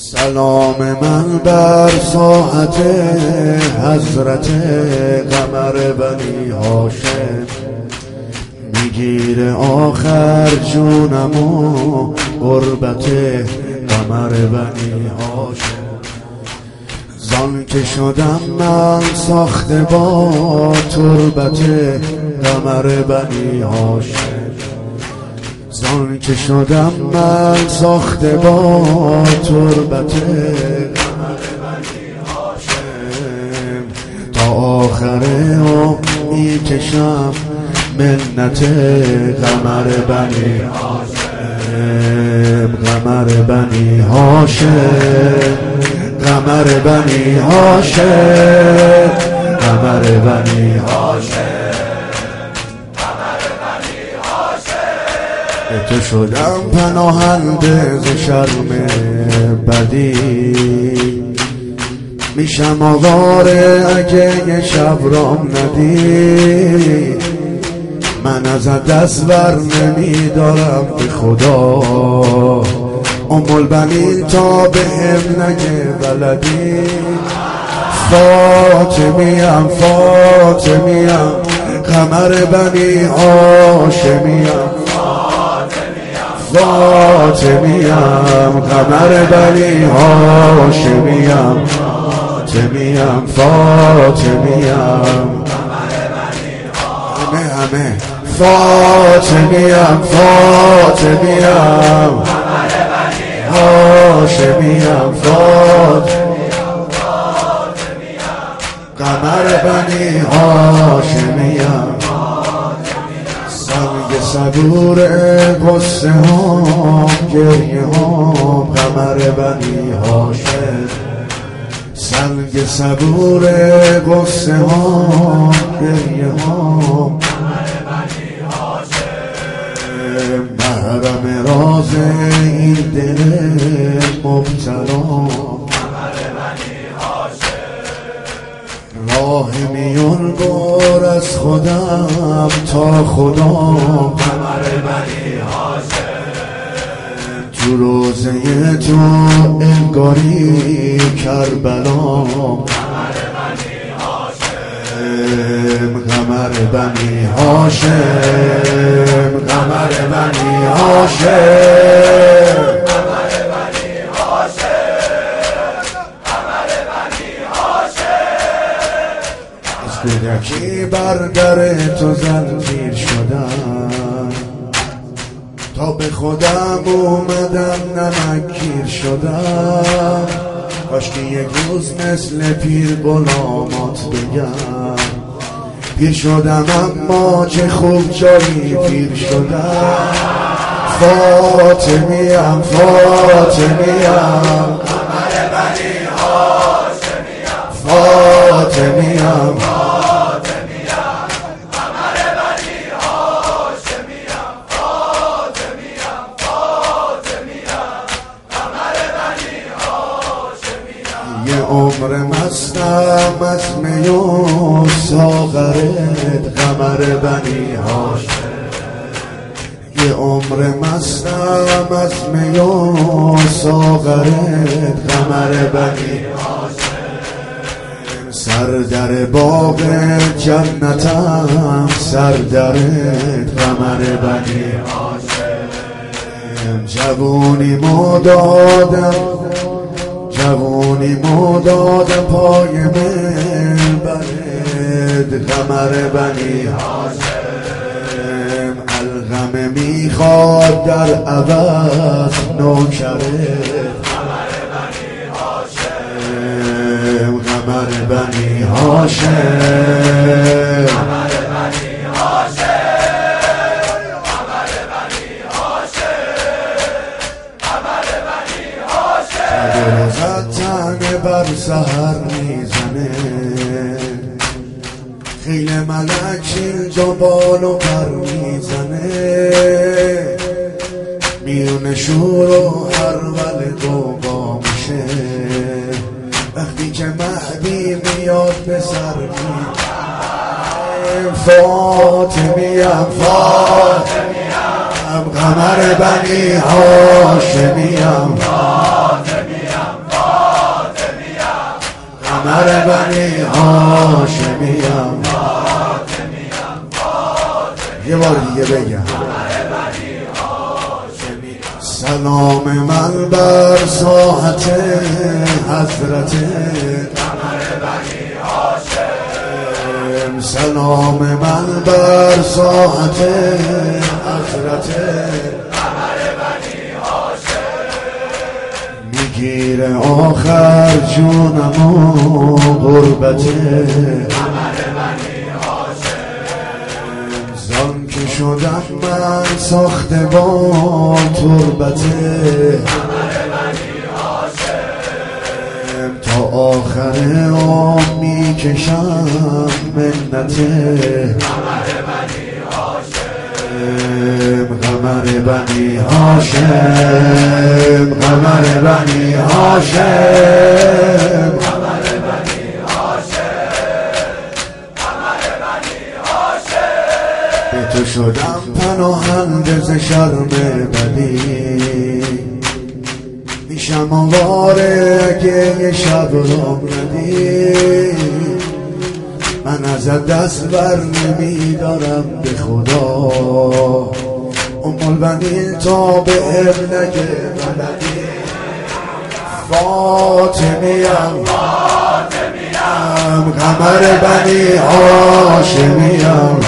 سلام من بر ساعت حضرت قمر بنی هاشم. میگیر آخر جونم و قربت قمر بنی هاشم. زان که شدم من ساخته با تربت قمر بنی هاشم. زان که شدم من ساخته با تربت تا آخره و کشم منت قمر بنی هاشم قمر بنی هاشم قمر بنی هاشم قمر بنی هاشم تو شدم پناهنده ز شرم بدی. میشم آواره اگه یه شب رام ندی. من از دست بر نمیدارم به خدا. امول بنی تا به هم نگه بلدی. فاطمیم فاطمیم قمر بنی هاشمیم. فاطمیم قمر بنی هاشمیم. فاطمیم فاطمیم. همه همه فاطمیم فاطمیم. هاشمیم فاطمیم. قمر بنی هاشمیم. صبور قصه ها گریه ها قمر بنی هاشم سنگ صبور قصه ها گریه ها محرم راز این دل مبتلا. راه میون بار از خودم تا خدا. قمر بنی تو روزه تو انگاری کربلا. قمر بنی هاشم قمر بنی هاشم کودکی بر در تو زنجیر شدم. تا به خودم اومدم نمکیر شدم. کاشکی یک روز مثل پیر غلامات بگم. پیر شدم اما چه خوب جایی پیر شدم. فاطمیم فاطمیم فاطمیم از میون ساغرت قمر بنی هاشم. یه عمر مستم از میون ساغرت قمر بنی سر در باغ جنتم سر در قمر بنی جوونی مدادم جوونی مدادم پای من برد قمر بنی هاشم الغم می‌خواد در عوض نوکره بر سهر می‌زنه. خیل ملک اینجا بال و پر می‌زنه. میون شور و هر ول که مهدی میاد به سر فاطمیم فاطمیم قمر بنی هاشمیم فاطمیم قمر بنی هاشمیم یه بار دیگه بگم. سلام من بر ساحت حضرت سلام من بر ساحت حضرت می‌گیره آخر جونم و غربته زان که شدم من ساخته با تربته تا آخر آم می‌کشم منته قمر بنی هاشم قمر بنی هاشم. به تو شدم پناهنده ز شرم بدی. میشم آواره اگه یه شب رو ندی. من ازت دست بر نمیدارم به خدا. امال بنین تا به اب نگه بلدی فاطمیم قمر بنی هاشمیم